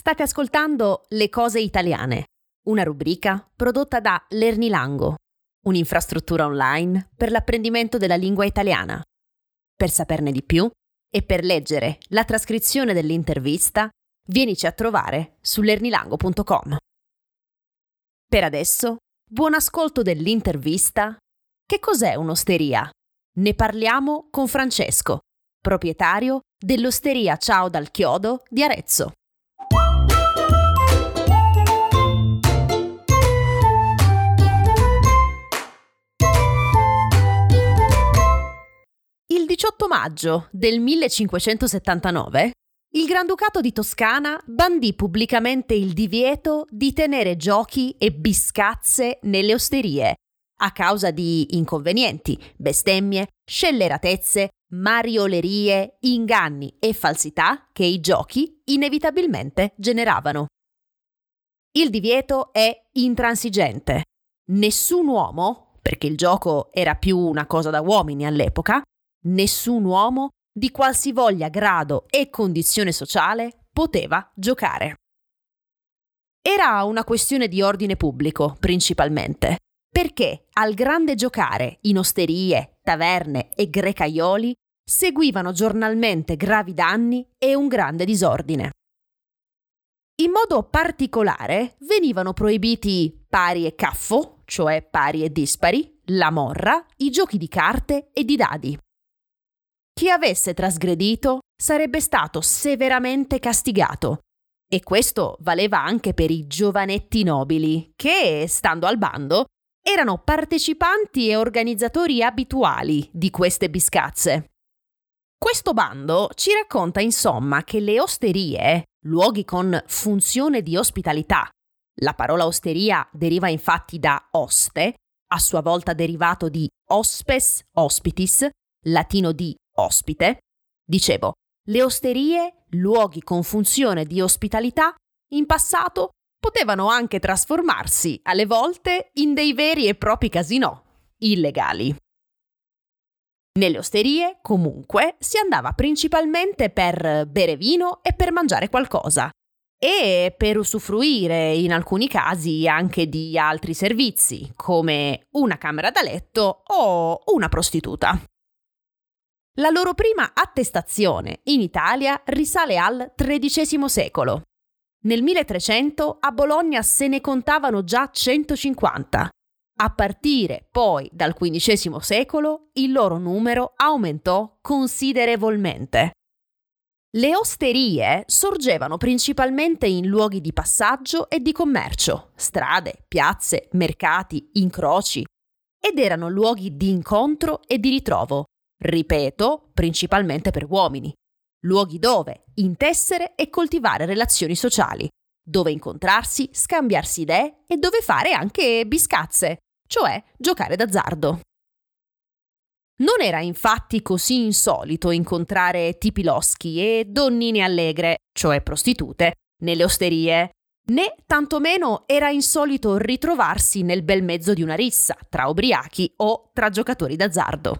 State ascoltando Le cose italiane, una rubrica prodotta da Lernilango, un'infrastruttura online per l'apprendimento della lingua italiana. Per saperne di più e per leggere la trascrizione dell'intervista, vienici a trovare su lernilango.com. Per adesso, buon ascolto dell'intervista Che cos'è un'osteria? Ne parliamo con Francesco, proprietario dell'Osteria Ciao dal Chiodo di Arezzo. Il 18 maggio del 1579 il Granducato di Toscana bandì pubblicamente il divieto di tenere giochi e biscazze nelle osterie a causa di inconvenienti, bestemmie, scelleratezze, mariolerie, inganni e falsità che i giochi inevitabilmente generavano. Il divieto è intransigente. Nessun uomo, perché il gioco era più una cosa da uomini all'epoca, nessun uomo di qualsivoglia grado e condizione sociale poteva giocare. Era una questione di ordine pubblico, principalmente, perché al grande giocare in osterie, taverne e grecaioli seguivano giornalmente gravi danni e un grande disordine. In modo particolare venivano proibiti pari e caffo, cioè pari e dispari, la morra, i giochi di carte e di dadi. Chi avesse trasgredito sarebbe stato severamente castigato. E questo valeva anche per i giovanetti nobili, che, stando al bando, erano partecipanti e organizzatori abituali di queste biscazze. Questo bando ci racconta insomma che le osterie, luoghi con funzione di ospitalità, la parola osteria deriva infatti da oste, a sua volta derivato di hospes, hospitis, latino di ospite, dicevo, le osterie, luoghi con funzione di ospitalità, in passato potevano anche trasformarsi alle volte in dei veri e propri casinò, illegali. Nelle osterie, comunque, si andava principalmente per bere vino e per mangiare qualcosa, e per usufruire in alcuni casi anche di altri servizi, come una camera da letto o una prostituta. La loro prima attestazione in Italia risale al XIII secolo, nel 1300 a Bologna se ne contavano già 150. A partire poi dal XV secolo il loro numero aumentò considerevolmente. Le osterie sorgevano principalmente in luoghi di passaggio e di commercio, strade, piazze, mercati, incroci, ed erano luoghi di incontro e di ritrovo, ripeto, principalmente per uomini luoghi dove intessere e coltivare relazioni sociali, dove incontrarsi, scambiarsi idee e dove fare anche biscazze, cioè giocare d'azzardo. Non era infatti così insolito incontrare tipi loschi e donnine allegre, cioè prostitute, nelle osterie, né tantomeno era insolito ritrovarsi nel bel mezzo di una rissa tra ubriachi o tra giocatori d'azzardo.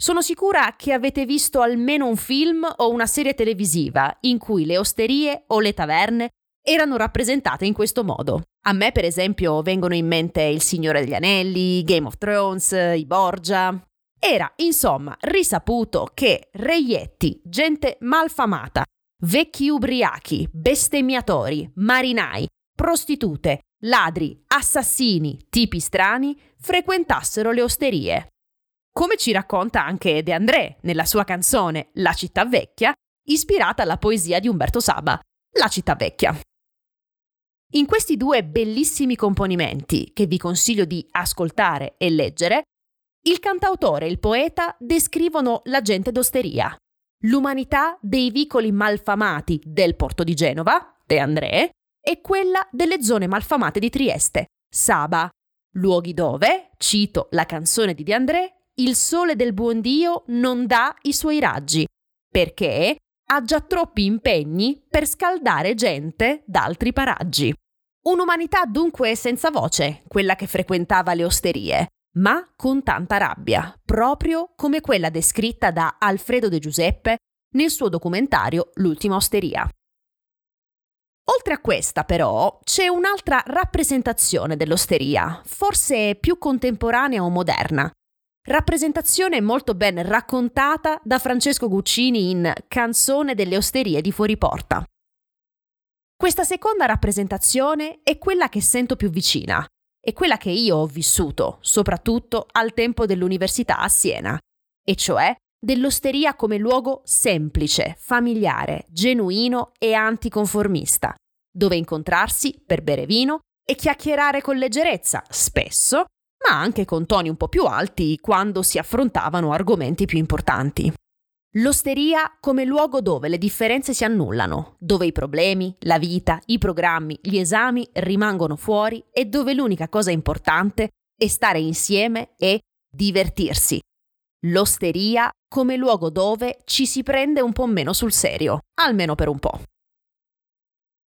Sono sicura che avete visto almeno un film o una serie televisiva in cui le osterie o le taverne erano rappresentate in questo modo. A me, per esempio, vengono in mente Il Signore degli Anelli, Game of Thrones, i Borgia. Era, insomma, risaputo che reietti, gente malfamata, vecchi ubriachi, bestemmiatori, marinai, prostitute, ladri, assassini, tipi strani frequentassero le osterie come ci racconta anche De André nella sua canzone La città vecchia, ispirata alla poesia di Umberto Saba, La città vecchia. In questi due bellissimi componimenti, che vi consiglio di ascoltare e leggere, il cantautore e il poeta descrivono la gente d'osteria, l'umanità dei vicoli malfamati del porto di Genova, De André, e quella delle zone malfamate di Trieste, Saba, luoghi dove, cito la canzone di De André, il sole del buon Dio non dà i suoi raggi, perché ha già troppi impegni per scaldare gente d'altri paraggi. Un'umanità dunque senza voce, quella che frequentava le osterie, ma con tanta rabbia, proprio come quella descritta da Alfredo De Giuseppe nel suo documentario L'ultima osteria. Oltre a questa, però, c'è un'altra rappresentazione dell'osteria, forse più contemporanea o moderna. Rappresentazione molto ben raccontata da Francesco Guccini in Canzone delle osterie di fuori porta. Questa seconda rappresentazione è quella che sento più vicina, è quella che io ho vissuto, soprattutto al tempo dell'università a Siena, e cioè dell'osteria come luogo semplice, familiare, genuino e anticonformista, dove incontrarsi per bere vino e chiacchierare con leggerezza, spesso, ma anche con toni un po' più alti quando si affrontavano argomenti più importanti. L'osteria come luogo dove le differenze si annullano, dove i problemi, la vita, i programmi, gli esami rimangono fuori e dove l'unica cosa importante è stare insieme e divertirsi, L'osteria come luogo dove ci si prende un po' meno sul serio, almeno per un po'.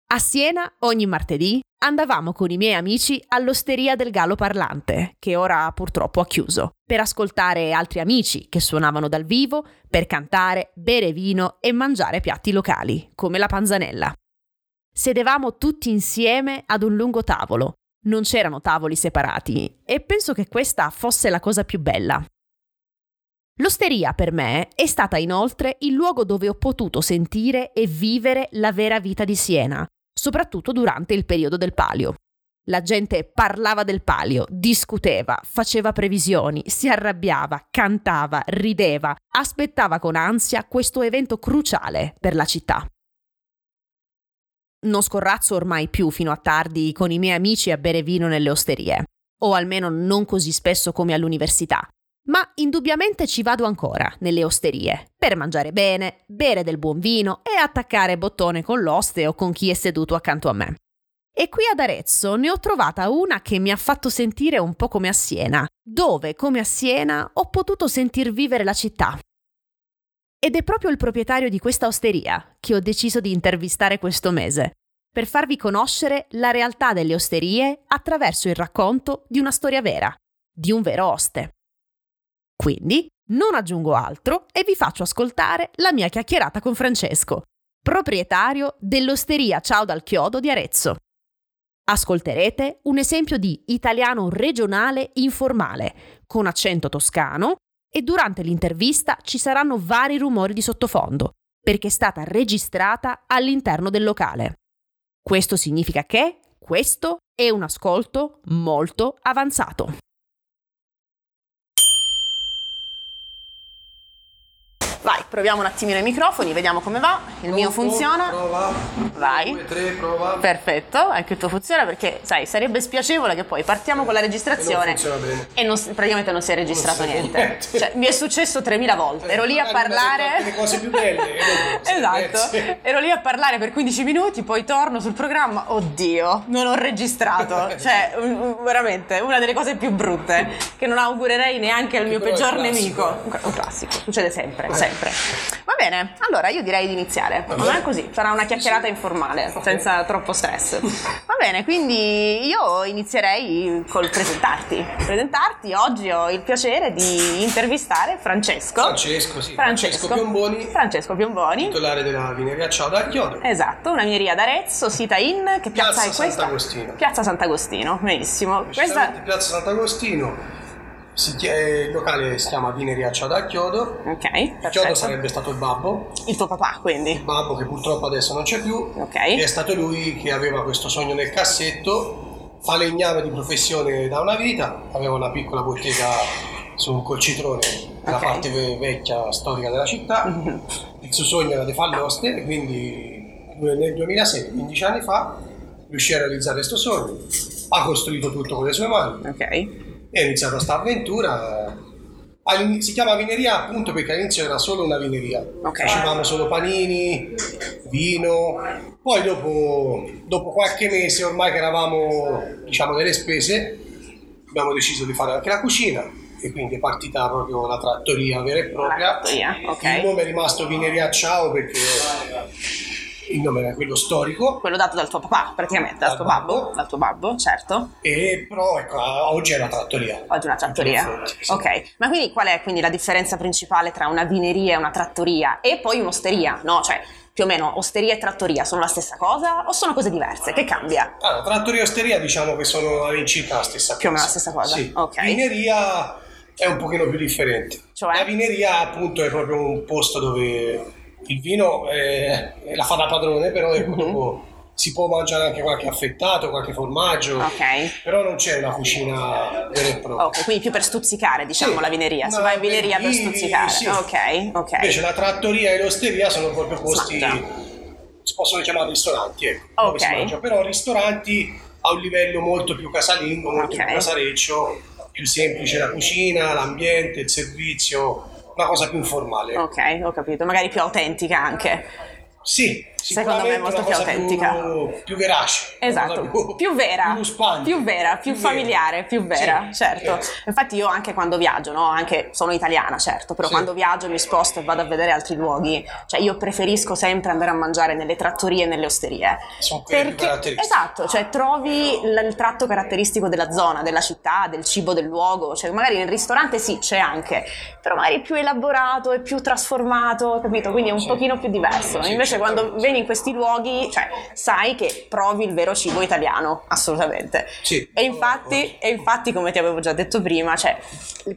A Siena, ogni martedì, andavamo con i miei amici all'osteria del Gallo Parlante, che ora purtroppo ha chiuso, per ascoltare altri amici che suonavano dal vivo, per cantare, bere vino e mangiare piatti locali, come la panzanella. Sedevamo tutti insieme ad un lungo tavolo, non c'erano tavoli separati e penso che questa fosse la cosa più bella. L'osteria per me è stata inoltre il luogo dove ho potuto sentire e vivere la vera vita di Siena, soprattutto durante il periodo del palio. La gente parlava del palio, discuteva, faceva previsioni, si arrabbiava, cantava, rideva, aspettava con ansia questo evento cruciale per la città. Non scorrazzo ormai più fino a tardi con i miei amici a bere vino nelle osterie, o almeno non così spesso come all'università, ma indubbiamente ci vado ancora nelle osterie per mangiare bene, bere del buon vino e attaccare bottone con l'oste o con chi è seduto accanto a me. E qui ad Arezzo ne ho trovata una che mi ha fatto sentire un po' come a Siena, dove, come a Siena, ho potuto sentir vivere la città. Ed è proprio il proprietario di questa osteria che ho deciso di intervistare questo mese, per farvi conoscere la realtà delle osterie attraverso il racconto di una storia vera, di un vero oste. Quindi non aggiungo altro e vi faccio ascoltare la mia chiacchierata con Francesco, proprietario dell'osteria Ciao dal Chiodo di Arezzo. Ascolterete un esempio di italiano regionale informale, con accento toscano, e durante l'intervista ci saranno vari rumori di sottofondo, perché è stata registrata all'interno del locale. Questo significa che questo è un ascolto molto avanzato. Vai, proviamo un attimino i microfoni, vediamo come va. Il mio funziona. Prova. Vai. Due, tre, prova. Perfetto, anche il tuo funziona perché, sai, sarebbe spiacevole che poi partiamo con la registrazione E non praticamente non si è registrato Non si- niente. niente. Cioè, mi è successo 3000 volte. Ero lì a parlare. le cose più belle, esatto. perse. Ero lì a parlare per 15 minuti, poi torno sul programma. Oddio, non ho registrato. Cioè, veramente una delle cose più brutte che non augurerei neanche al mio peggior nemico. Un classico, succede sempre, sempre. Va bene, allora io direi di iniziare. Non è così, sarà una chiacchierata informale, senza troppo stress. Va bene, quindi io inizierei col presentarti. Presentarti, oggi ho il piacere di intervistare Francesco. Francesco, sì. Francesco. Francesco Piomboni, Francesco Piomboni. titolare della vineria Ciao dal Chiodo. Esatto, una mineria d'Arezzo, sita in che piazza, Piazza è questa? Sant'Agostino. Piazza Sant'Agostino, benissimo. Questa Piazza Sant'Agostino. Si eh, il locale si chiama Vineria Ciao dal Chiodo. Ok, Il chiodo perfetto. sarebbe stato il babbo, Il tuo papà, quindi. il babbo che purtroppo adesso non c'è più. Ok. E è stato lui che aveva questo sogno nel cassetto. Falegname di professione da una vita, aveva una piccola bottega su un colcitrone nella Ok. parte ve- vecchia storica della città. Il suo sogno era di fare l'oste quindi nel 2006, 15 anni fa, riuscì a realizzare questo sogno. Ha costruito tutto con le sue mani Ok. E è iniziata questa avventura. Si chiama vineria appunto perché all'inizio era solo una vineria. Ok. Facevamo solo panini, vino. Poi dopo, dopo qualche mese, ormai che eravamo diciamo delle spese, abbiamo deciso di fare anche la cucina e quindi è partita proprio la trattoria vera e propria. La trattoria, ok. Il nome è rimasto Vineria Ciao perché il nome era quello storico. Quello dato dal tuo papà, praticamente, dal Dal tuo babbo. babbo. Dal tuo babbo, certo. E però ecco, oggi è la trattoria. Oggi una trattoria. Sì. Ok, ma quindi qual è quindi la differenza principale tra una vineria e una trattoria? E poi un'osteria, no? Cioè, più o meno osteria e trattoria sono la stessa cosa o sono cose diverse? Che cambia? Allora, trattoria e osteria diciamo che sono all'incirca la stessa cosa. Più o meno la stessa cosa? Sì. Ok. Vineria è un pochino più differente. Cioè? La vineria appunto è proprio un posto dove il vino è, è la fa da padrone, però ecco, Mhm. dopo si può mangiare anche qualche affettato, qualche formaggio, Ok. però non c'è una cucina vera e propria. Ok, quindi più per stuzzicare, diciamo, Sì, la vineria. Si va in vineria per aperitivi, stuzzicare. sì. Ok, ok. Invece la trattoria e l'osteria sono proprio posti, mangia. si possono chiamare ristoranti, ecco, Ok. dove si mangia, però ristoranti a un livello molto più casalingo, molto Ok. più casareccio, più semplice la cucina, l'ambiente, il servizio, una cosa più informale. Ok, ho capito. Magari più autentica anche. Sì, Secondo me è molto più autentica. Più, più verace. Esatto, cosa più, vera, più ruspante. più vera, più, Più vera. familiare, più vera, Sì, certo. sì. Infatti io anche quando viaggio, no? anche sono italiana certo, però Sì. quando viaggio mi sposto e vado a vedere altri luoghi, cioè io preferisco sempre andare a mangiare nelle trattorie e nelle osterie. Sono più Perché, esatto, cioè trovi l- il tratto caratteristico della zona, della città, del cibo del luogo, cioè magari nel ristorante sì c'è anche, però magari è più elaborato, è più trasformato, capito? Quindi è un pochino più diverso. Invece quando certamente. Vieni in questi luoghi, cioè sai che provi il vero cibo italiano, assolutamente. Sì. E infatti, e infatti, come ti avevo già detto prima, cioè,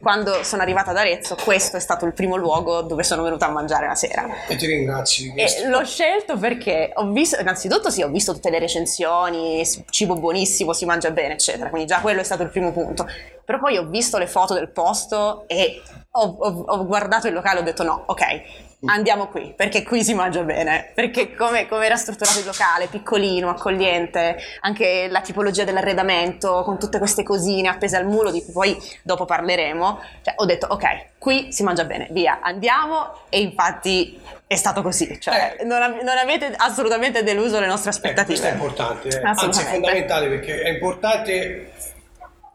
quando sono arrivata ad Arezzo, questo è stato il primo luogo dove sono venuta a mangiare la sera. E ti ringrazio. E l'ho scelto perché ho visto, innanzitutto sì, ho visto tutte le recensioni, cibo buonissimo, si mangia bene, eccetera, quindi già quello è stato il primo punto. Però poi ho visto le foto del posto e ho, ho- ho guardato il locale e ho detto no, ok, andiamo qui, perché qui si mangia bene, perché come, come era strutturato il locale, piccolino, accogliente, anche la tipologia dell'arredamento, con tutte queste cosine appese al muro, di cui poi dopo parleremo, cioè, ho detto ok, qui si mangia bene, via, andiamo e infatti è stato così, cioè Eh. non, av- non avete assolutamente deluso le nostre Ecco, questo aspettative. è importante, eh. anzi è fondamentale perché è importante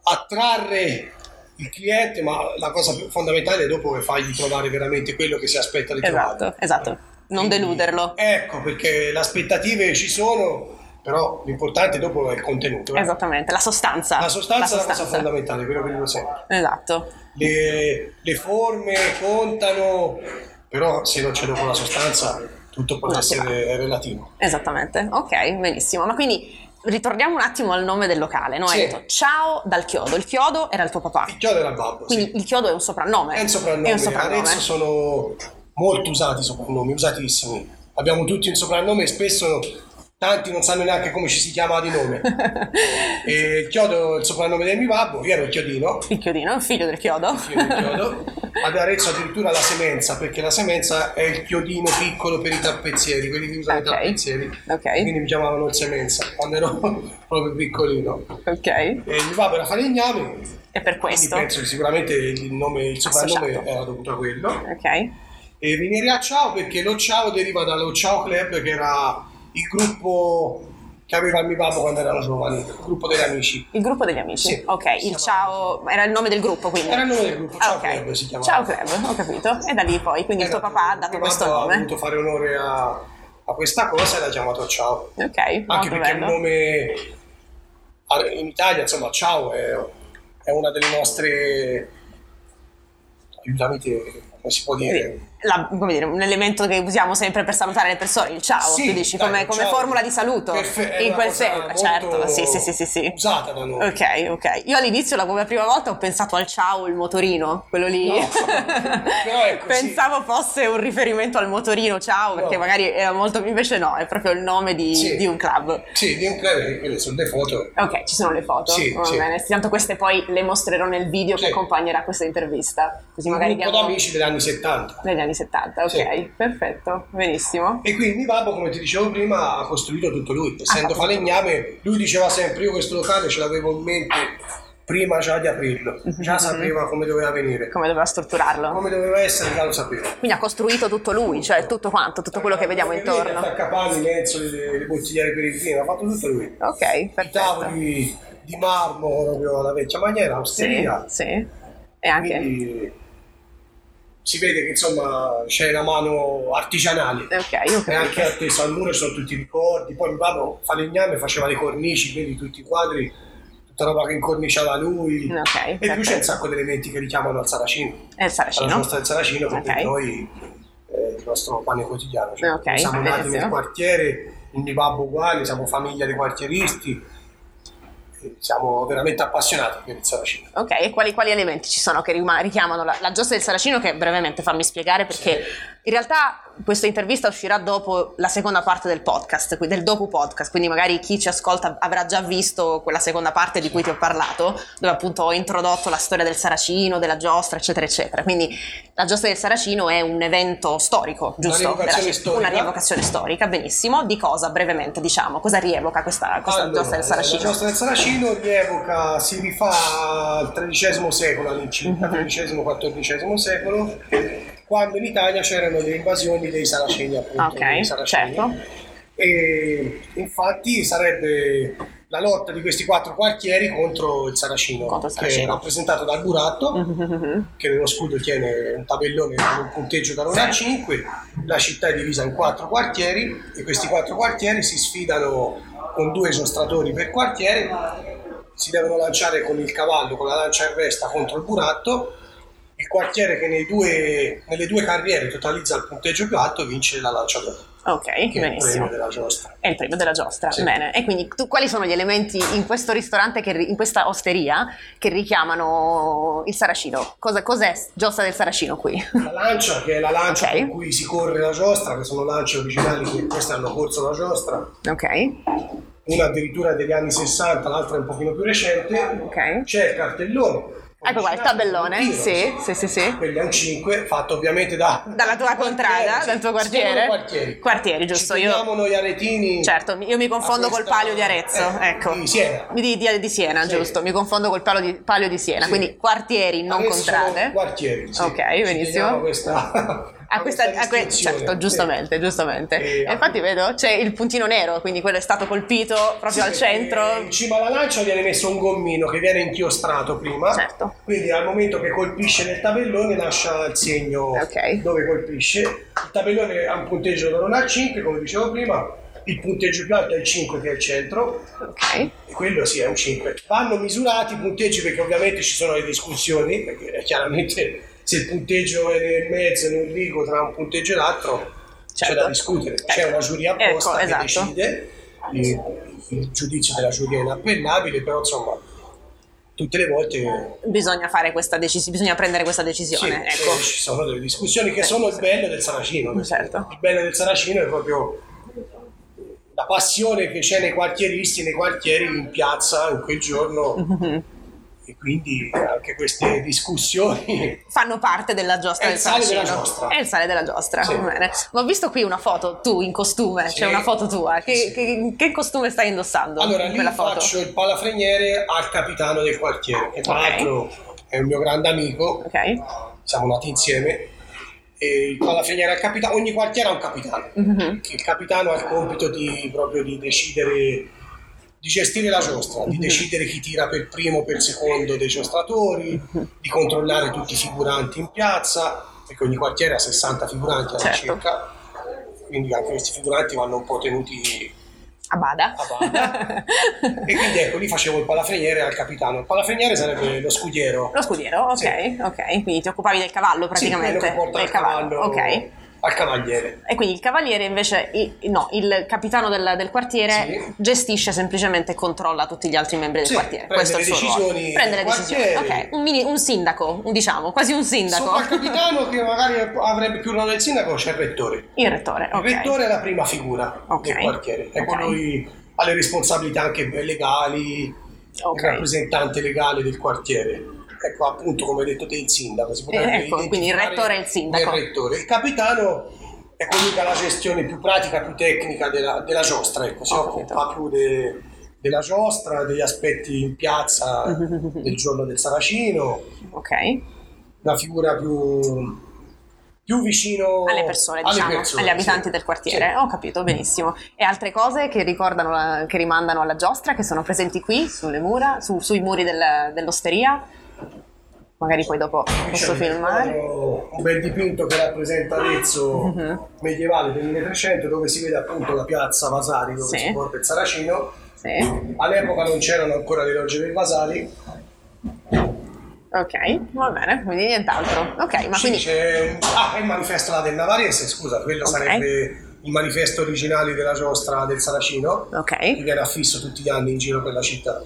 attrarre il cliente, ma la cosa fondamentale dopo è fargli trovare veramente quello che si aspetta di trovare. Esatto, esatto, non Quindi, deluderlo. Ecco, perché le aspettative ci sono, però l'importante dopo è il contenuto. eh. Esattamente, la sostanza. La sostanza è la cosa sostanza. fondamentale, quello che dico sempre. Esatto. Le, le forme contano, però se non c'è dopo la sostanza tutto può No, essere relativo. Esattamente, ok, benissimo. Ma quindi ritorniamo un attimo al nome del locale, no? Hai Sì. detto ciao dal chiodo. Il chiodo era il tuo papà. Il chiodo era il babbo, sì. Quindi il chiodo è un soprannome. È un soprannome. È un soprannome. Arezzo sono molto usati i soprannomi, usatissimi. Abbiamo tutti un soprannome e spesso tanti non sanno neanche come ci si chiama di nome. e il chiodo è il soprannome del mio babbo, io ero il chiodino, il chiodino figlio del chiodo. figlio del chiodo. Ad Arezzo addirittura la semenza, perché la semenza è il chiodino piccolo per i tappezzieri, quelli che usano Ok. i tappezzieri. Ok. Quindi mi chiamavano il semenza quando ero proprio piccolino. Ok. E il mio babbo era falegname, E per quindi questo. penso che sicuramente il, nome, il soprannome Associato. era dovuto a quello. Ok. E Vineria Ciao perché lo Ciao deriva dallo Ciao Club che era il gruppo che aveva il mio babbo quando erano giovani, il gruppo degli amici. Il gruppo degli amici. Sì. Ok, il ciao era il nome del gruppo quindi. Era il nome del gruppo, Ah, Ciao ok. Club si chiamava. Ciao Club, ho capito. E da lì poi, quindi il tuo papà ha dato questo babbo Ha nome. voluto fare onore a, a questa cosa e l'ha chiamato Ciao. Ok, Anche perché il bello. nome in Italia, insomma, Ciao è, è una delle nostre aiutami te, si può dire? La- come dire, un elemento che usiamo sempre per salutare le persone, il ciao, Sì, dici dai, come, come ciao. formula di saluto. Perfe- in quel senso, certo, sì, sì, sì, sì, sì. Usata da noi. Ok, ok. Io all'inizio, la come prima volta, ho pensato al ciao, il motorino, quello lì. No, è così. Pensavo fosse un riferimento al motorino ciao, perché No. magari era molto. Invece no, è proprio il nome di, Sì. di un club. Sì, di un club, quelle sono le foto. Ok, ci sono le foto. Sì, Va sì. bene. Tanto queste poi le mostrerò nel video che Sì. accompagnerà questa intervista. Così Un magari gruppo diamo d'amici degli anni 70. negli anni 70. Ok, Sì. perfetto, benissimo. E quindi babbo, come ti dicevo prima, ha costruito tutto lui. Essendo falegname, lui diceva sempre, io questo locale ce l'avevo in mente prima già di aprirlo. Già sapeva come doveva venire. Come doveva strutturarlo. Come doveva essere, già lo sapeva. Quindi ha costruito tutto lui, cioè tutto quanto, tutto quello che vediamo intorno. Attaccapanni, mensole, le, le bottigliere per il vino, ha fatto tutto lui. Ok, I perfetto. tavoli di marmo proprio alla vecchia maniera, Sì, osteria. sì. E anche. Quindi si vede che insomma c'è una mano artigianale. Ok, io E anche atteso al muro ci sono tutti i ricordi. Poi mio babbo falegname faceva le cornici, quindi tutti i quadri, tutta roba che incorniciava lui. Ok, e più c'è un sacco di elementi che richiamano al Saracino. È il Alla saracino. giostra del Saracino, perché Ok. noi eh, nostro pane quotidiano. Cioè, Ok, siamo nati nel quartiere, il mio babbo uguale, siamo famiglia di quartieristi, siamo veramente appassionati per il saracino. Ok, e quali, quali elementi ci sono che richiamano la, la giostra del Saracino? Che brevemente fammi spiegare perché in realtà questa intervista uscirà dopo la seconda parte del podcast, del docu podcast, quindi magari chi ci ascolta avrà già visto quella seconda parte di cui ti ho parlato, dove appunto ho introdotto la storia del Saracino, della giostra, eccetera, eccetera. Quindi la giostra del Saracino è un evento storico, Una giusto? rievocazione Della- storica. Una rievocazione storica, benissimo. Di cosa brevemente diciamo? Cosa rievoca questa, questa Allora, giostra del Saracino? La giostra del Saracino rievoca, si rifà al XIII secolo all'incirca, Mhm. XIII-XIV secolo, quando in Italia c'erano le invasioni dei Saraceni, appunto. Ok, dei Saraceni. certo. E infatti sarebbe la lotta di questi quattro quartieri contro il Saracino, Contro il che è Saracino. rappresentato dal Buratto, che nello scudo tiene un tabellone con un punteggio da 1 a 5, la città è divisa in quattro quartieri e questi quattro quartieri si sfidano con due esostratori per quartiere, si devono lanciare con il cavallo, con la lancia in resta contro il buratto, il quartiere che due- nelle due carriere totalizza il punteggio più alto vince la lancia d'oro, Ok, che è il benissimo. premio della giostra. È il premio della giostra, Sì. bene. E quindi tu, quali sono gli elementi in questo ristorante, che, in questa osteria, che richiamano il Saracino? Cosa, cos'è giostra del Saracino qui? La lancia, che è la lancia Ok. con cui si corre la giostra, che sono lance originali che queste hanno corso la giostra, ok, una addirittura degli anni 60, l'altra è un pochino più recente. ok. C'è il cartellone. Ecco qua, il tabellone, Continua, sì, sì, sì, sì. Quelli un 5, fatto ovviamente da, Dalla tua contrada, dal tuo quartiere? quartieri. Quartieri, giusto, Ci io- noi aretini. Certo, io mi confondo a col questa- palio di Arezzo, eh, ecco. Di Siena. Di, di- di Siena, Sì. giusto, mi confondo col palio di, palio di Siena, Sì. quindi quartieri, non Adesso contrade. Quartieri. Sì. Ok, benissimo. Questa, A questa, a que- certo, giustamente, giustamente. E- E infatti vedo c'è il puntino nero, quindi quello è stato colpito proprio Sì, al centro. In cima alla lancia viene messo un gommino che viene inchiostrato prima. Certo. Quindi al momento che colpisce nel tabellone lascia il segno Ok. dove colpisce. Il tabellone ha un punteggio da 1 a 5, come dicevo prima. Il punteggio più alto è il 5 che è il centro. Ok, E quello sì è un 5. Vanno misurati i punteggi perché ovviamente ci sono le discussioni, perché eh, chiaramente se il punteggio è nel mezzo, nel rigo tra un punteggio e l'altro, c'è Certo. da discutere. C'è Ecco. una giuria apposta Ecco, che esatto. decide, il, il giudizio della giuria è inappellabile, però insomma tutte le volte bisogna fare questa decisione, bisogna prendere questa sì, decisione. ecco. eh, ci sono delle discussioni che sono il bello del Saracino. Certo. Il bello del Saracino è proprio la passione che c'è nei quartieristi nei quartieri in piazza in quel giorno Mhm. E quindi anche queste discussioni Fanno parte della giostra È del giostra. È il sale della giostra. Sì. Ma ho visto qui una foto, tu in costume, Sì. c'è una foto tua. Che, Sì. che- che costume stai indossando allora in lì foto? faccio il palafreniere al capitano del quartiere che tra l'altro è un mio grande amico Ok. siamo nati insieme e il palafreniere al capitano ogni quartiere ha un capitano Mhm. che il capitano ha il compito di proprio di decidere di gestire la giostra, Mhm. di decidere chi tira per primo o per secondo dei giostratori, Mhm. di controllare tutti i figuranti in piazza, perché ogni quartiere ha 60 figuranti Certo. all'incirca, quindi anche questi figuranti vanno un po' tenuti A bada. a bada. e quindi ecco, lì facevo il palafreniere al capitano. Il palafreniere sarebbe lo scudiero. Lo scudiero, ok, Sì. ok. Quindi ti occupavi del cavallo Sì, praticamente. porta del il cavallo ok. Al cavaliere. E quindi il cavaliere invece, i- no, il capitano del, del quartiere Sì. gestisce semplicemente e controlla tutti gli altri membri del Sì, quartiere. prende Questo è il le suo decisioni Prende le decisioni. quartiere. Ok, un, mini- un sindaco, diciamo, quasi un sindaco. Sopra il capitano, che magari avrebbe più ruolo del sindaco, c'è il rettore. Il rettore, Il ok. rettore è la prima figura Ok. del quartiere, è Ok. colui ha le responsabilità anche legali, Ok. il rappresentante legale del quartiere. Ecco, appunto, come hai detto te, il sindaco. Si potrebbe Eh, ecco, quindi il rettore e il sindaco. nel rettore. Il capitano è ha la gestione più pratica, più tecnica della, della giostra, ecco, si occupa più de- della giostra, degli aspetti in piazza del giorno del Saracino, Ok. una figura più, più vicino Alle persone, alle diciamo, persone, agli abitanti sì. del quartiere. Sì. Ho capito benissimo. E altre cose che ricordano, la- che rimandano alla giostra, che sono presenti qui sulle mura, su- sui muri del- dell'osteria? Magari poi dopo posso C'è filmare. Un bel dipinto che rappresenta Arezzo Mhm. medievale del 1300 dove si vede appunto la piazza Vasari dove Sì. si porta il Saracino. Sì. All'epoca non c'erano ancora le logge dei Vasari, Ok, va bene, quindi nient'altro. Ok, ma Sì, quindi... c'è... Ah, è il manifesto là del Navarese, scusa, quello Ok. sarebbe il manifesto originale della giostra del Saracino, che Ok, viene affisso tutti gli anni in giro per la città.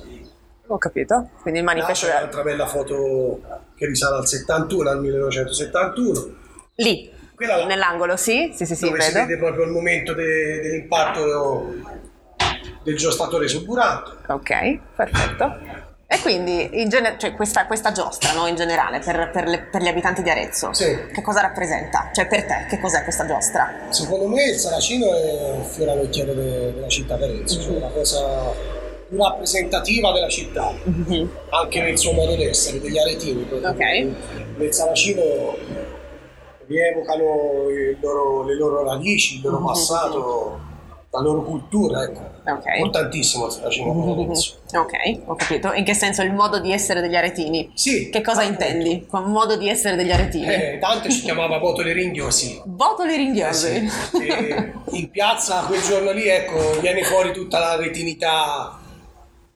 Ho capito. Quindi il Là manifesto... c'è un'altra bella foto che risale al 71, al 1971. Lì, Quella là. nell'angolo, sì? Sì, sì, sì, dove si vedo. vede proprio il momento de- dell'impatto del giostatore sul burante. Ok, perfetto. E quindi in gene- cioè, questa, questa giostra, no, in generale, per, per le- per gli abitanti di Arezzo, Sì. che cosa rappresenta? Cioè, per te, che cos'è questa giostra? Secondo me il Saracino è il fioravecchiere de- della città di Arezzo, cioè la cosa rappresentativa della città, anche nel suo modo d'essere, degli aretini. proprio. Ok. Nel Saracino rievocano loro- le loro radici, il loro passato, la loro cultura, ecco. Ok. Importantissimo il Saracino Arezzo. Ok, ho capito. In che senso il modo di essere degli aretini? Sì, Che cosa appunto. intendi con modo di essere degli aretini? Eh, Dante ci chiamava botole ringhiosi. Botoli Eh ringhiosi. sì, e in piazza quel giorno lì, ecco, viene fuori tutta la retinità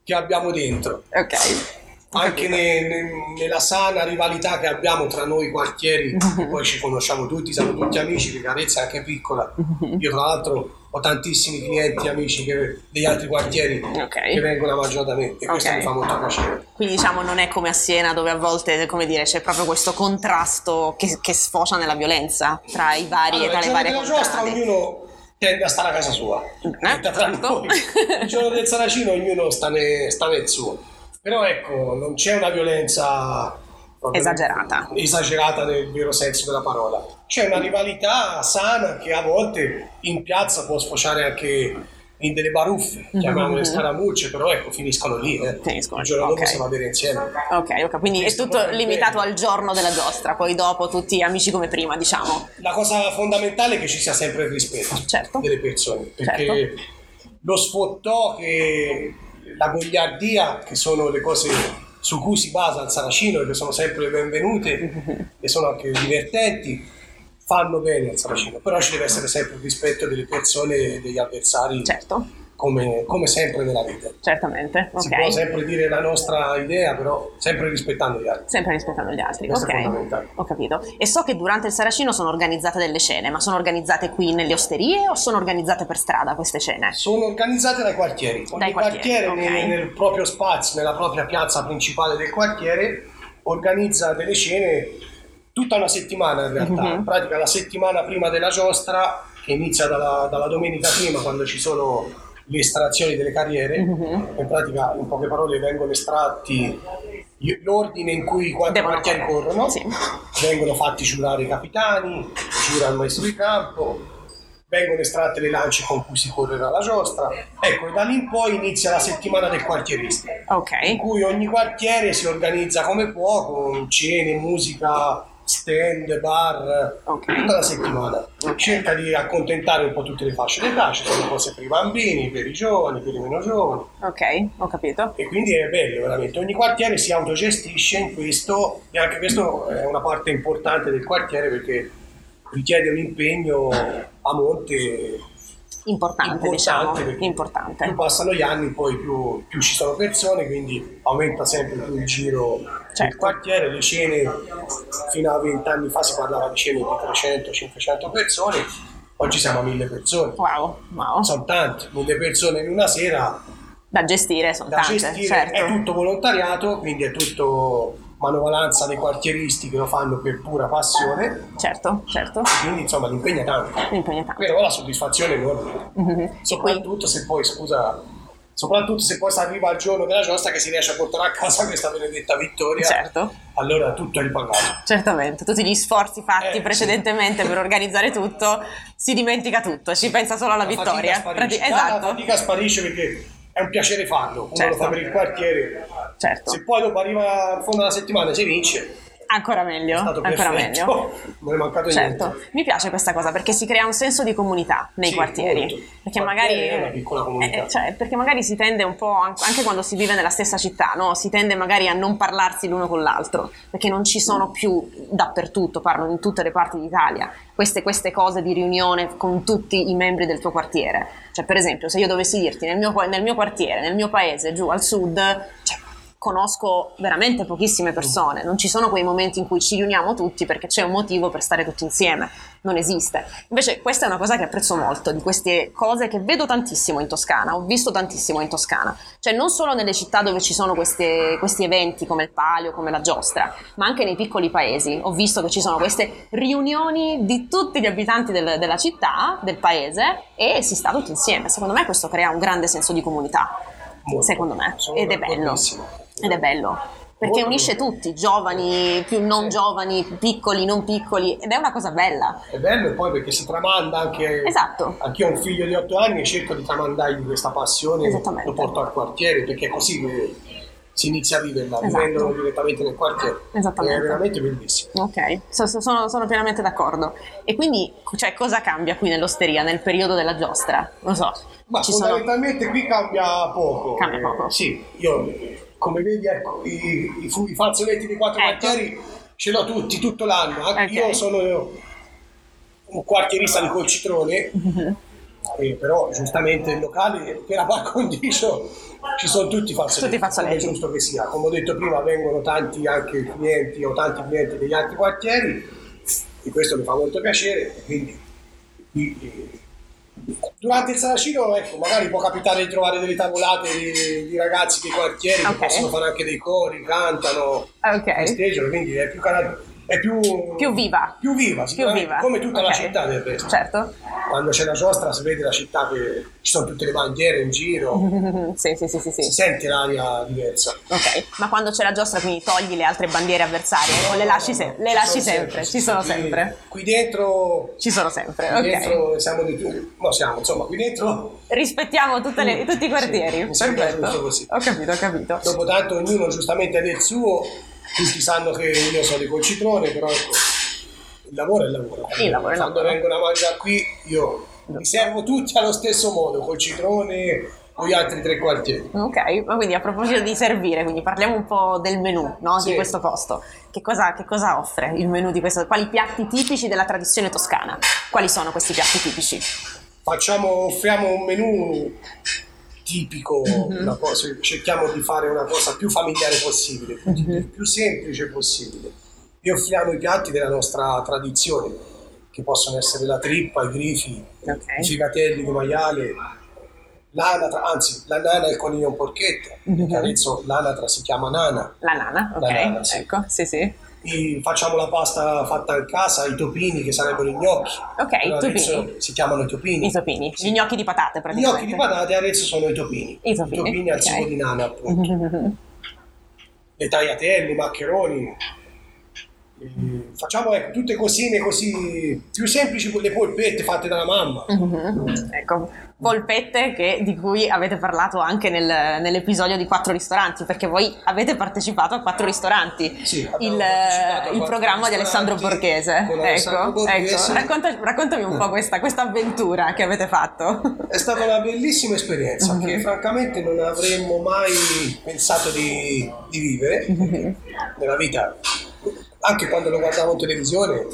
che abbiamo dentro. ok. Anche ne- ne- nella sana rivalità che abbiamo tra noi quartieri, poi ci conosciamo tutti, siamo tutti amici, perché Arezzo è anche piccola. Io tra l'altro ho tantissimi clienti amici che- degli altri quartieri Ok. che vengono a mangiare da me e questo Ok. mi fa molto piacere. Quindi diciamo non è come a Siena dove a volte, come dire, c'è proprio questo contrasto che, che sfocia nella violenza tra i vari Allora, tra il le varie della giostra contrade. ognuno tende a stare a casa sua. Tra certo. Il giorno del Saracino ognuno sta, ne- sta nel suo. Però ecco, non c'è una violenza Esagerata. esagerata nel vero senso della parola. C'è una rivalità sana che a volte in piazza può sfociare anche in delle baruffe, chiamiamole scaramucce, però ecco, finiscono lì. Eh. Mhm. Finiscono, Il giorno dopo ok. si va a bere insieme. Ok, ok, quindi è Questo tutto limitato bello. al giorno della giostra, poi dopo tutti amici come prima, diciamo. La cosa fondamentale è che ci sia sempre il rispetto Certo. delle persone, perché Certo. lo sfottò che la gogliardia, che sono le cose su cui si basa il Saracino e che sono sempre benvenute e sono anche divertenti, fanno bene al Saracino, però ci deve essere sempre il rispetto delle persone e degli avversari Certo, come, come sempre nella vita. certamente, Si può sempre dire la nostra idea, però sempre rispettando gli altri. Sempre rispettando gli altri, Questo è ok. fondamentale. Ho capito. E so che durante il Saracino sono organizzate delle cene, ma sono organizzate qui nelle osterie o sono organizzate per strada queste cene? Sono organizzate dai quartieri. Ogni Dai quartieri, quartiere ok. nel, nel proprio spazio, nella propria piazza principale del quartiere, organizza delle cene tutta una settimana in realtà. Mhm. In pratica la settimana prima della giostra, che inizia dalla, dalla domenica prima quando ci sono le estrazioni delle carriere, Mhm. in pratica in poche parole vengono estratti l'ordine in cui i quattro quartieri corrono, Sì. vengono fatti giurare i capitani, giura il maestro di campo, vengono estratte le lance con cui si correrà la giostra. Ecco, e da lì in poi inizia la settimana del quartierista, in Ok, cui ogni quartiere si organizza come può, con cene, musica, stand, bar, Ok. tutta la settimana. Cerca di accontentare un po' tutte le fasce d'età, ci sono cose per i bambini, per i giovani, per i meno giovani. ok, ho capito. E quindi è bello veramente, ogni quartiere si autogestisce in questo e anche questo è una parte importante del quartiere perché richiede un impegno a monte Importante, importante diciamo. Importante. più passano gli anni poi più, più ci sono persone quindi aumenta sempre più il giro del Certo. quartiere, le cene fino a 20 anni fa si parlava di cene di 300-500 persone, oggi siamo a 1000 persone, Wow, wow. sono tante, 1000 persone in una sera Da gestire sono da tante, gestire certo. è tutto volontariato, quindi è tutto manovalanza dei quartieristi che lo fanno per pura passione, Certo, certo. quindi insomma l'impegno è tanto. Mi impegna tanto. Però la soddisfazione è enorme, Mhm. soprattutto se poi, scusa, soprattutto se poi si arriva al giorno della giostra che si riesce a portare a casa questa benedetta vittoria, Certo, allora tutto è ripagato. certamente. Tutti gli sforzi fatti Eh, sì. precedentemente per organizzare tutto, si dimentica tutto, si pensa solo alla La vittoria. fatica sparisce, Prati- Già la esatto. fatica sparisce perché è un piacere farlo, uno Certo. lo fa per il quartiere, Certo. se poi dopo arriva al fondo della settimana e si vince, Ancora meglio, ancora meglio. non è mancato Certo, niente. mi piace questa cosa perché si crea un senso di comunità nei Sì, quartieri. molto. Perché magari, quartiere è una piccola comunità. eh, cioè, perché magari si tende un po', an- anche quando si vive nella stessa città, no? si tende magari a non parlarsi l'uno con l'altro, perché non ci sono più dappertutto, parlo in tutte le parti d'Italia, queste, queste cose di riunione con tutti i membri del tuo quartiere. Cioè, per esempio, se io dovessi dirti nel mio, nel mio quartiere, nel mio paese, giù al sud, cioè, conosco veramente pochissime persone, non ci sono quei momenti in cui ci riuniamo tutti perché c'è un motivo per stare tutti insieme, non esiste. Invece questa è una cosa che apprezzo molto, di queste cose che vedo tantissimo in Toscana, ho visto tantissimo in Toscana, cioè non solo nelle città dove ci sono queste, questi eventi come il Palio, come la Giostra, ma anche nei piccoli paesi. Ho visto che ci sono queste riunioni di tutti gli abitanti del, della città, del paese e si sta tutti insieme. Secondo me questo crea un grande senso di comunità. Molto. Secondo me. Sono Ed è bello. Ed è bello. Perché unisce tutti, giovani, più non giovani, piccoli, non piccoli, ed è una cosa bella. È bello e poi perché si tramanda anche... Esatto. Anch'io ho un figlio di 8 anni e cerco di tramandargli questa passione, Esattamente. lo porto al quartiere perché è così che si inizia a viverla, Esatto. vivendolo direttamente nel quartiere. Esattamente. È veramente bellissimo. Ok, so- so- sono, sono pienamente d'accordo. E quindi, cioè, cosa cambia qui nell'osteria, nel periodo della giostra? Non so. Ma ci sono... fondamentalmente qui cambia poco. Cambia poco. Eh, sì, io come vedi ecco, i, i, i fazzoletti dei quattro Ecco. quartieri ce l'ho tutti, tutto l'anno. Anche Ok. Io sono un quartierista di Colcitrone, Mhm. eh, però giustamente il locale per la par condicio ci sono tutti i fazzoletti. Tutti i fazzoletti. Come è giusto che sia. Come ho detto prima, vengono tanti anche clienti o tanti clienti degli altri quartieri e questo mi fa molto piacere. Quindi, qui, eh, durante il Saracino, ecco, magari può capitare di trovare delle tavolate di, di ragazzi dei quartieri Ok. che possono fare anche dei cori, cantano, Ok. festeggiano, quindi è più, cara- è più, Più viva. più viva, Più viva. come tutta la Ok. città del resto. Certo. Quando c'è la giostra si vede la città che ci sono tutte le bandiere in giro, sì, sì, sì, sì, si sì. sente l'aria diversa. Ok, ma quando c'è la giostra quindi togli le altre bandiere avversarie o le lasci, se- le lasci Sono sempre? Ci sono Qui- sempre. Qui dentro, Ci sono sempre, qui ok. dentro siamo di più, no siamo, insomma, qui dentro Rispettiamo tutte le- tutti i quartieri. Sì, giusto così. Ho capito, ho capito. Dopo tanto ognuno giustamente ha del suo, tutti sanno che io sono di Colcitrone, però ecco, il lavoro è il lavoro. Il lavoro Quando lavoro. vengono a mangiare qui io li servo tutti allo stesso modo, Colcitrone o gli altri tre quartieri. Ok, ma quindi a proposito di servire, quindi parliamo un po' del menù no, di Sì. questo posto. Che cosa, che cosa offre il menù di questo? Quali piatti tipici della tradizione toscana? Quali sono questi piatti tipici? Facciamo, offriamo un menù tipico, Mhm. una cosa- cerchiamo di fare una cosa più familiare possibile, più, Mhm. più semplice possibile. E offriamo i piatti della nostra tradizione, che possono essere la trippa, i grifi, Ok. i figatelli di maiale, l'anatra, anzi la nana e il coniglio in porchetta, Mhm. adesso l'anatra si chiama nana. La nana, ok. La nana, sì. Ecco, sì, sì. E facciamo la pasta fatta in casa, i topini che sarebbero i gnocchi. Ok, i adesso topini. Si chiamano i topini. I topini, gli gnocchi di patate Gli praticamente. gnocchi di patate adesso sono i topini. I topini, al ok. sugo di nana, appunto. Le tagliatelle, i maccheroni. E Facciamo ecco, tutte cosine così più semplici, le polpette fatte dalla mamma. Mhm. Ecco, polpette che- di cui avete parlato anche nel- nell'episodio di Quattro Ristoranti, perché voi avete partecipato a Quattro Ristoranti, Sì, il, il programma di Alessandro Borghese. con Alessandro Ecco, Borghese. ecco. Racconta- raccontami un po' questa, questa avventura che avete fatto. È stata una bellissima esperienza Mhm. che francamente non avremmo mai pensato di, di vivere Mhm. nella vita. Anche quando lo guardavo in televisione,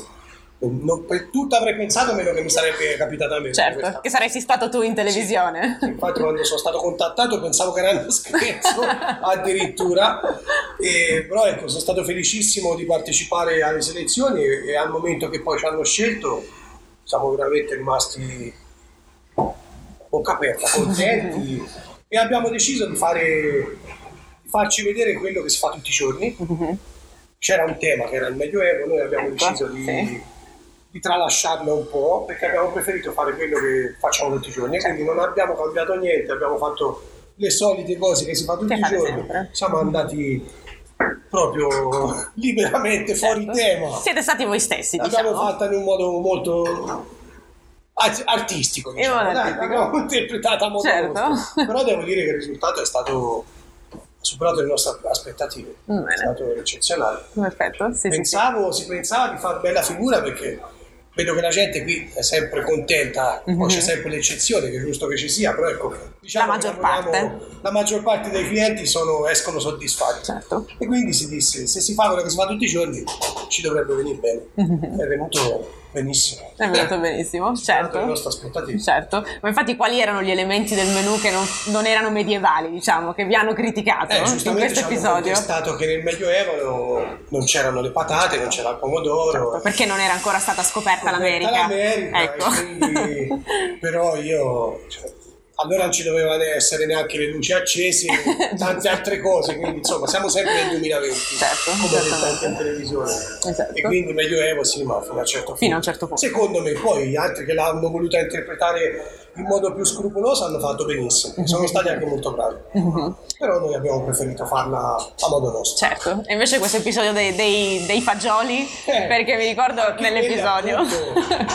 non- per tutto avrei pensato meno che mi sarebbe capitata a me. certo, questa. che saresti stato tu in televisione. Infatti quando sono stato contattato pensavo che era uno scherzo addirittura, E, però ecco sono stato felicissimo di partecipare alle selezioni e, e al momento che poi ci hanno scelto siamo veramente rimasti bocca aperta, contenti e abbiamo deciso di, fare, di farci vedere quello che si fa tutti i giorni. C'era un tema che era il Medioevo, noi abbiamo Ecco, deciso di, sì. di tralasciarlo un po' perché abbiamo preferito fare quello che facciamo tutti i giorni, Certo. quindi non abbiamo cambiato niente, abbiamo fatto le solite cose che si fa tutti i giorni, sempre. siamo andati proprio liberamente fuori Certo. tema. Siete stati voi stessi, L'abbiamo diciamo. fatta in un modo molto art- artistico, diciamo. Dai, artistico. l'abbiamo interpretata modo Certo. Però devo dire che il risultato è stato superato le nostre aspettative, Bene. è stato eccezionale. Perfetto, sì, sì, sì. Pensavo, si pensava di fare bella figura perché vedo che la gente qui è sempre contenta, poi Mhm. c'è sempre l'eccezione, che è giusto che ci sia, però ecco, diciamo La che maggior parte. la maggior parte dei clienti sono- escono soddisfatti. Certo. E quindi si disse, se si fa quello che si fa tutti i giorni, ci dovrebbe venire bene. Mhm. È venuto benissimo. È venuto benissimo, certo. Certo, ma infatti quali erano gli elementi del menù che non, non erano medievali, diciamo, che vi hanno criticato Eh, in questo ci hanno episodio? contestato che nel Medioevo no- non c'erano le patate, non c'era il pomodoro. Certo, perché non era ancora stata scoperta l'America. l'America, Ecco. quindi- però io cioè, allora non ci dovevano essere neanche le luci accese e tante altre cose quindi insomma siamo sempre nel 2020 Certo, come detto anche in televisione Esatto. e quindi medioevo sì ma fino a un certo punto Fino a un certo punto. secondo me poi gli altri che l'hanno voluta interpretare in modo più scrupoloso hanno fatto benissimo. Mhm. sono stati anche molto bravi. Però noi abbiamo preferito farla a modo nostro. Certo, e invece questo episodio dei, dei- dei fagioli, Eh, perché mi ricordo nell'episodio. quelli,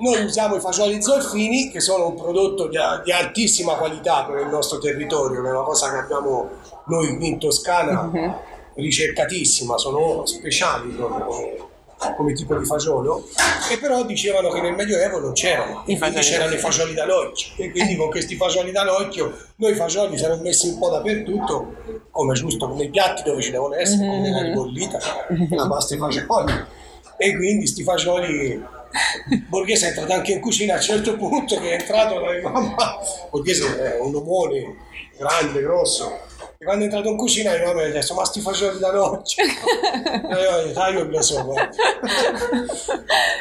Noi usiamo i fagioli zolfini che sono un prodotto di, di altissima qualità per il nostro territorio, che è una cosa che abbiamo noi qui in Toscana Mhm. ricercatissima, sono speciali proprio come, tipo di fagiolo e però dicevano che nel Medioevo non c'erano, e quindi c'erano i fagioli d'alocchio e quindi con questi fagioli d'alocchio noi fagioli siamo messi un po' dappertutto come giusto nei piatti dove ci devono essere, come nella ribollita, la pasta e i fagioli. E quindi sti fagioli Borghese è entrato anche in cucina a un certo punto che è entrato la mamma. Borghese è un omone grande, grosso e quando è entrato in cucina mia mamma mi ha detto ma sti fagioli da noce e io ho detto ah io lo so guarda."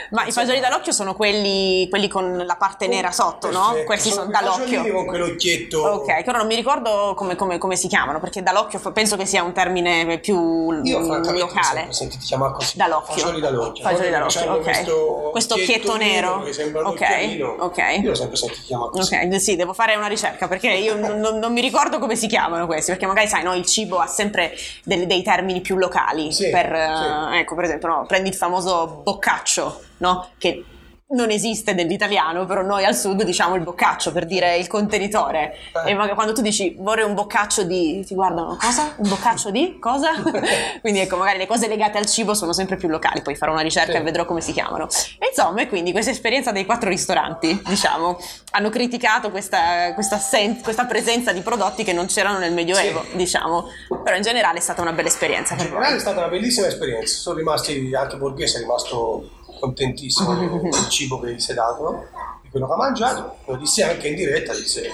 Ma i fagioli d'alocchio sono quelli, quelli con la parte nera sotto, no? Perfetto, Questi sono fagiolini d'alocchio. con quell'occhietto Ok, che ora non mi ricordo come, come- come si chiamano, perché d'alocchio f- penso che sia un termine più io locale. sempre sentito chiamare così D'alocchio. fagioli d'alocchio Fagioli Poi d'alocchio, c'hanno ok. questo, Questo occhietto nero. che sembra un Ok, ok. io sempre sentito chiamare così Ok, sì, devo fare una ricerca perché io non, non- non mi ricordo come si chiamano questi, perché magari sai, no, il cibo ha sempre delle- dei termini più locali. Sì, per, eh, sì. ecco, per esempio, no, prendi il famoso boccaccio, no? Che non esiste nell'italiano, però noi al sud diciamo il boccaccio per dire il contenitore. Eh. E magari quando tu dici vorrei un boccaccio di. ti guardano, cosa? Un boccaccio di? Cosa? quindi ecco, magari le cose legate al cibo sono sempre più locali, poi farò una ricerca Sì. e vedrò come si chiamano. E insomma, e quindi questa esperienza dei quattro ristoranti, diciamo, hanno criticato questa, questa, sen- questa presenza di prodotti che non c'erano nel Medioevo, Sì. diciamo. Però in generale è stata una bella esperienza In generale è stata una bellissima esperienza, sono rimasti, anche Borghese è rimasto contentissimo del cibo che gli si è dato, di quello che ha mangiato, lo disse anche in diretta, disse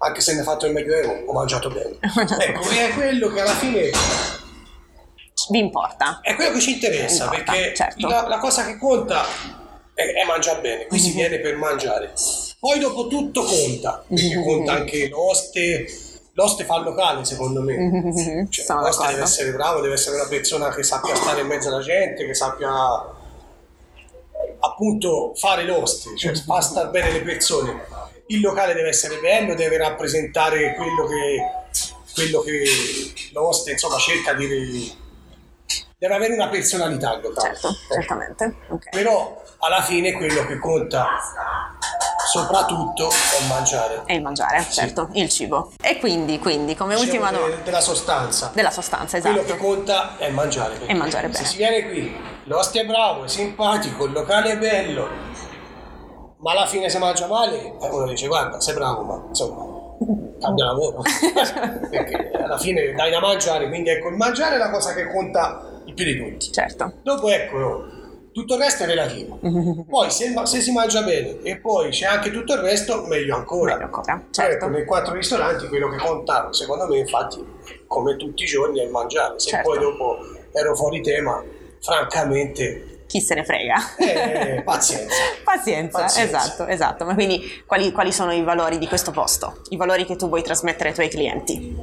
anche se ne è fatto il Medioevo, ho mangiato bene. ecco, è quello che alla fine Vi importa? è quello che ci interessa, Importa, perché certo. la, la cosa che conta è, è mangiare bene, qui si viene per mangiare. Poi dopo tutto conta, perché conta anche l'oste, l'oste fa il locale secondo me. Cioè, Sono l'oste deve d'accordo. essere bravo, deve essere una persona che sappia stare in mezzo alla gente, che sappia appunto fare l'oste, cioè fa star bene le persone. Il locale deve essere bello, deve rappresentare quello che, quello che l'oste insomma cerca di... deve avere una personalità il locale. Certo, certamente. Ok. Però alla fine quello che conta soprattutto è mangiare. E il mangiare, certo, il cibo. E quindi, quindi come ultima Diciamo de- domanda, della sostanza. della sostanza, Quello esatto. che conta è mangiare. E mangiare bene. Se si viene qui, l'oste è bravo, è simpatico, il locale è bello, ma alla fine si mangia male, e uno dice guarda, sei bravo, ma insomma, cambia lavoro. perché alla fine dai da mangiare, quindi ecco, il mangiare è la cosa che conta di più di tutti. Certo. Dopo ecco, tutto il resto è relativo. Poi se, se si mangia bene e poi c'è anche tutto il resto, meglio ancora. Meglio ancora, Però, certo. ecco, nei quattro ristoranti quello che conta, secondo me, infatti, come tutti i giorni, è il mangiare. Se Certo. poi dopo ero fuori tema, francamente, Chi se ne frega. eh, pazienza. Pazienza, Pazienza. esatto, esatto. Ma quindi quali, quali sono i valori di questo posto? I valori che tu vuoi trasmettere ai tuoi clienti?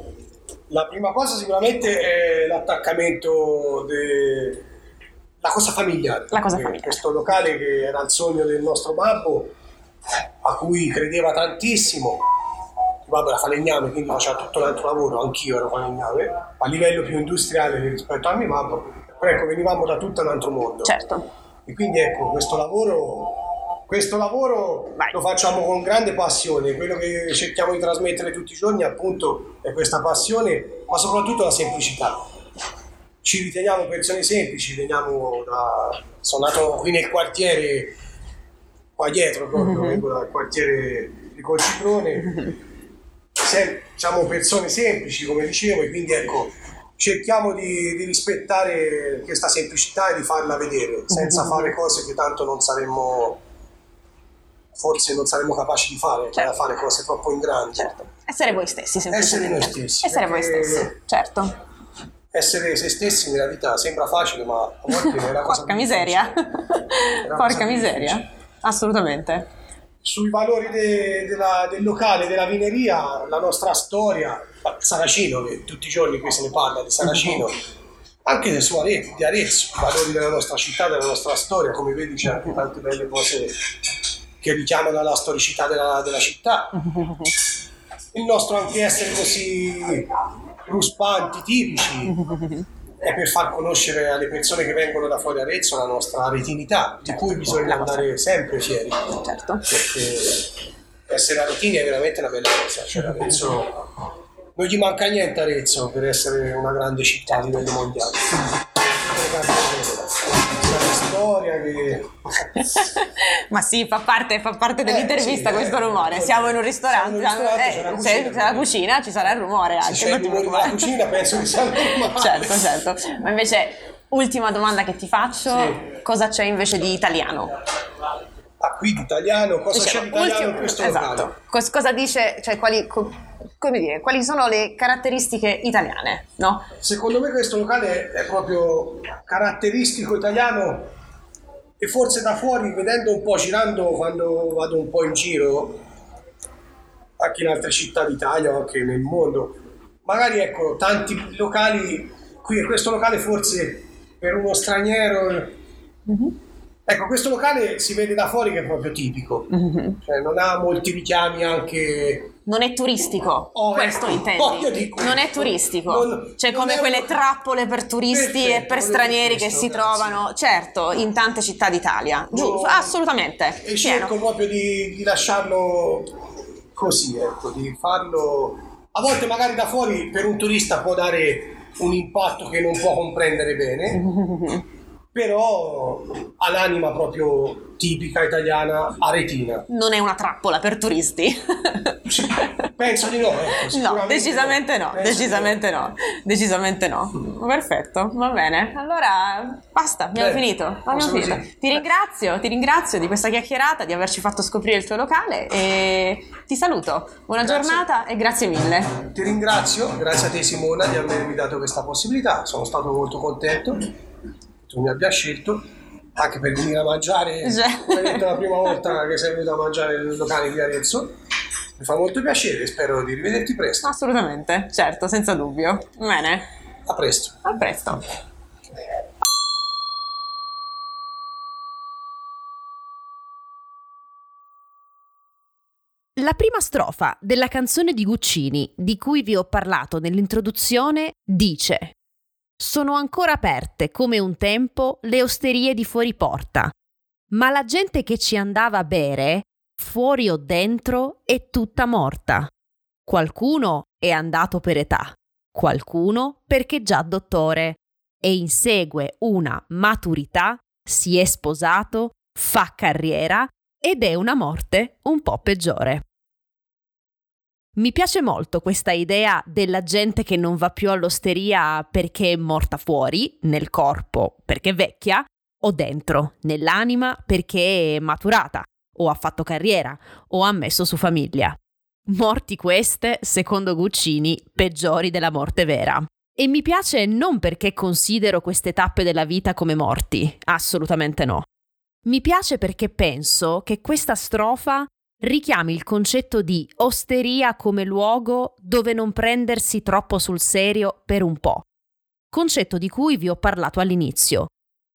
La prima cosa sicuramente è l'attaccamento de- la cosa familiare. La cosa Perché familiare. Questo locale che era il sogno del nostro babbo, a cui credeva tantissimo. Il babbo era falegname, quindi faceva tutto l'altro lavoro, anch'io ero falegname, a livello più industriale rispetto a mio babbo. Però ecco, venivamo da tutto un altro mondo. Certo, E quindi ecco, questo lavoro, questo lavoro Vai. lo facciamo con grande passione, quello che cerchiamo di trasmettere tutti i giorni appunto è questa passione, ma soprattutto la semplicità. Ci riteniamo persone semplici, veniamo da... sono nato qui nel quartiere, qua dietro proprio, vengo dal quartiere di Colciprone, Sem- siamo persone semplici come dicevo e quindi ecco cerchiamo di, di, rispettare questa semplicità e di farla vedere, senza mm-hmm. fare cose che tanto non saremmo, forse non saremmo capaci di fare, cioè certo. fare cose troppo in grande. Certo. Essere voi stessi, semplicemente. Essere noi stessi. Essere voi stessi, certo. Essere se stessi nella vita sembra facile, ma a volte è una cosa Porca miseria. Porca miseria. Assolutamente. Sui valori de, de la, del locale, della vineria, la nostra storia, Saracino, che tutti i giorni qui se ne parla di Saracino, anche del suo Arezzo, di Arezzo, i valori della nostra città, della nostra storia, come vedi c'è anche tante belle cose che richiamano la storicità della, della città. Il nostro anche essere così ruspanti, tipici, è per far conoscere alle persone che vengono da fuori Arezzo la nostra retinità, di cui bisogna andare sempre fieri. Certo. Perché essere aretini è veramente una bella cosa. Cioè, Arezzo non gli manca niente Arezzo per essere una grande città a livello mondiale. Storia che... Ma sì, fa parte, fa parte dell'intervista eh, sì, questo eh, rumore. Siamo in un ristorante, ristorante eh, c'è, la cucina, c'è, la cucina, ci sarà il rumore anche. Se c'è il rumore della cucina penso che sia normale. Certo, certo. Ma invece, ultima domanda che ti faccio, sì. cosa c'è invece di italiano? Ah, qui di italiano, cosa diciamo, c'è di italiano in questo esatto. Cos- cosa dice, cioè quali... Co- come dire, quali sono le caratteristiche italiane, no? Secondo me questo locale è proprio caratteristico italiano e forse da fuori, vedendo un po', girando quando vado un po' in giro, anche in altre città d'Italia o anche nel mondo, magari ecco, tanti locali, qui questo locale forse per uno straniero... Mm-hmm. Ecco, questo locale si vede da fuori che è proprio tipico, mm-hmm. cioè non ha molti richiami anche non è turistico, oh, questo ecco, intendi? Dico, non è turistico, non, cioè non come quelle una... trappole per turisti Perfetto, e per stranieri che si trovano, certo, in tante città d'Italia, Giù, assolutamente. E cerco proprio di, di, lasciarlo così, ecco, di farlo... A volte magari da fuori per un turista può dare un impatto che non può comprendere bene, però ha l'anima proprio tipica italiana aretina. Non è una trappola per turisti. Penso di no. Ecco, no, decisamente no, decisamente no, decisamente no. Perfetto, va bene. Allora basta, abbiamo Beh, finito. Abbiamo finito. Ti ringrazio, ti ringrazio di questa chiacchierata, di averci fatto scoprire il tuo locale e ti saluto. Buona grazie. giornata e grazie mille. Ti ringrazio, grazie a te Simona di avermi dato questa possibilità, sono stato molto contento tu mi abbia scelto anche per venire a mangiare. Come hai detto la prima volta che sei venuto a mangiare nel locale di Arezzo. Mi fa molto piacere spero di rivederti presto. Assolutamente certo senza dubbio. Bene. A presto. A presto. La prima strofa della canzone di Guccini, di cui vi ho parlato nell'introduzione, dice sono ancora aperte, come un tempo, le osterie di fuori porta, ma la gente che ci andava a bere, fuori o dentro, è tutta morta. Qualcuno è andato per età, qualcuno perché già dottore e insegue una maturità, si è sposato, fa carriera ed è una morte un po' peggiore. Mi piace molto questa idea della gente che non va più all'osteria perché è morta fuori, nel corpo perché è vecchia, o dentro, nell'anima perché è maturata, o ha fatto carriera, o ha messo su famiglia. Morti queste, secondo Guccini, peggiori della morte vera. E mi piace non perché considero queste tappe della vita come morti, assolutamente no. Mi piace perché penso che questa strofa richiami il concetto di osteria come luogo dove non prendersi troppo sul serio per un po', concetto di cui vi ho parlato all'inizio,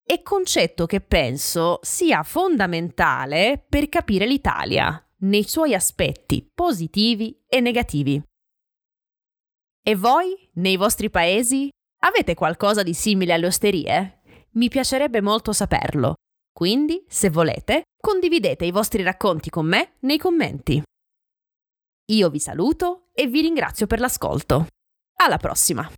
e concetto che penso sia fondamentale per capire l'Italia nei suoi aspetti positivi e negativi. E voi, nei vostri paesi, avete qualcosa di simile alle osterie? Mi piacerebbe molto saperlo. Quindi, se volete, condividete i vostri racconti con me nei commenti. Io vi saluto e vi ringrazio per l'ascolto. Alla prossima!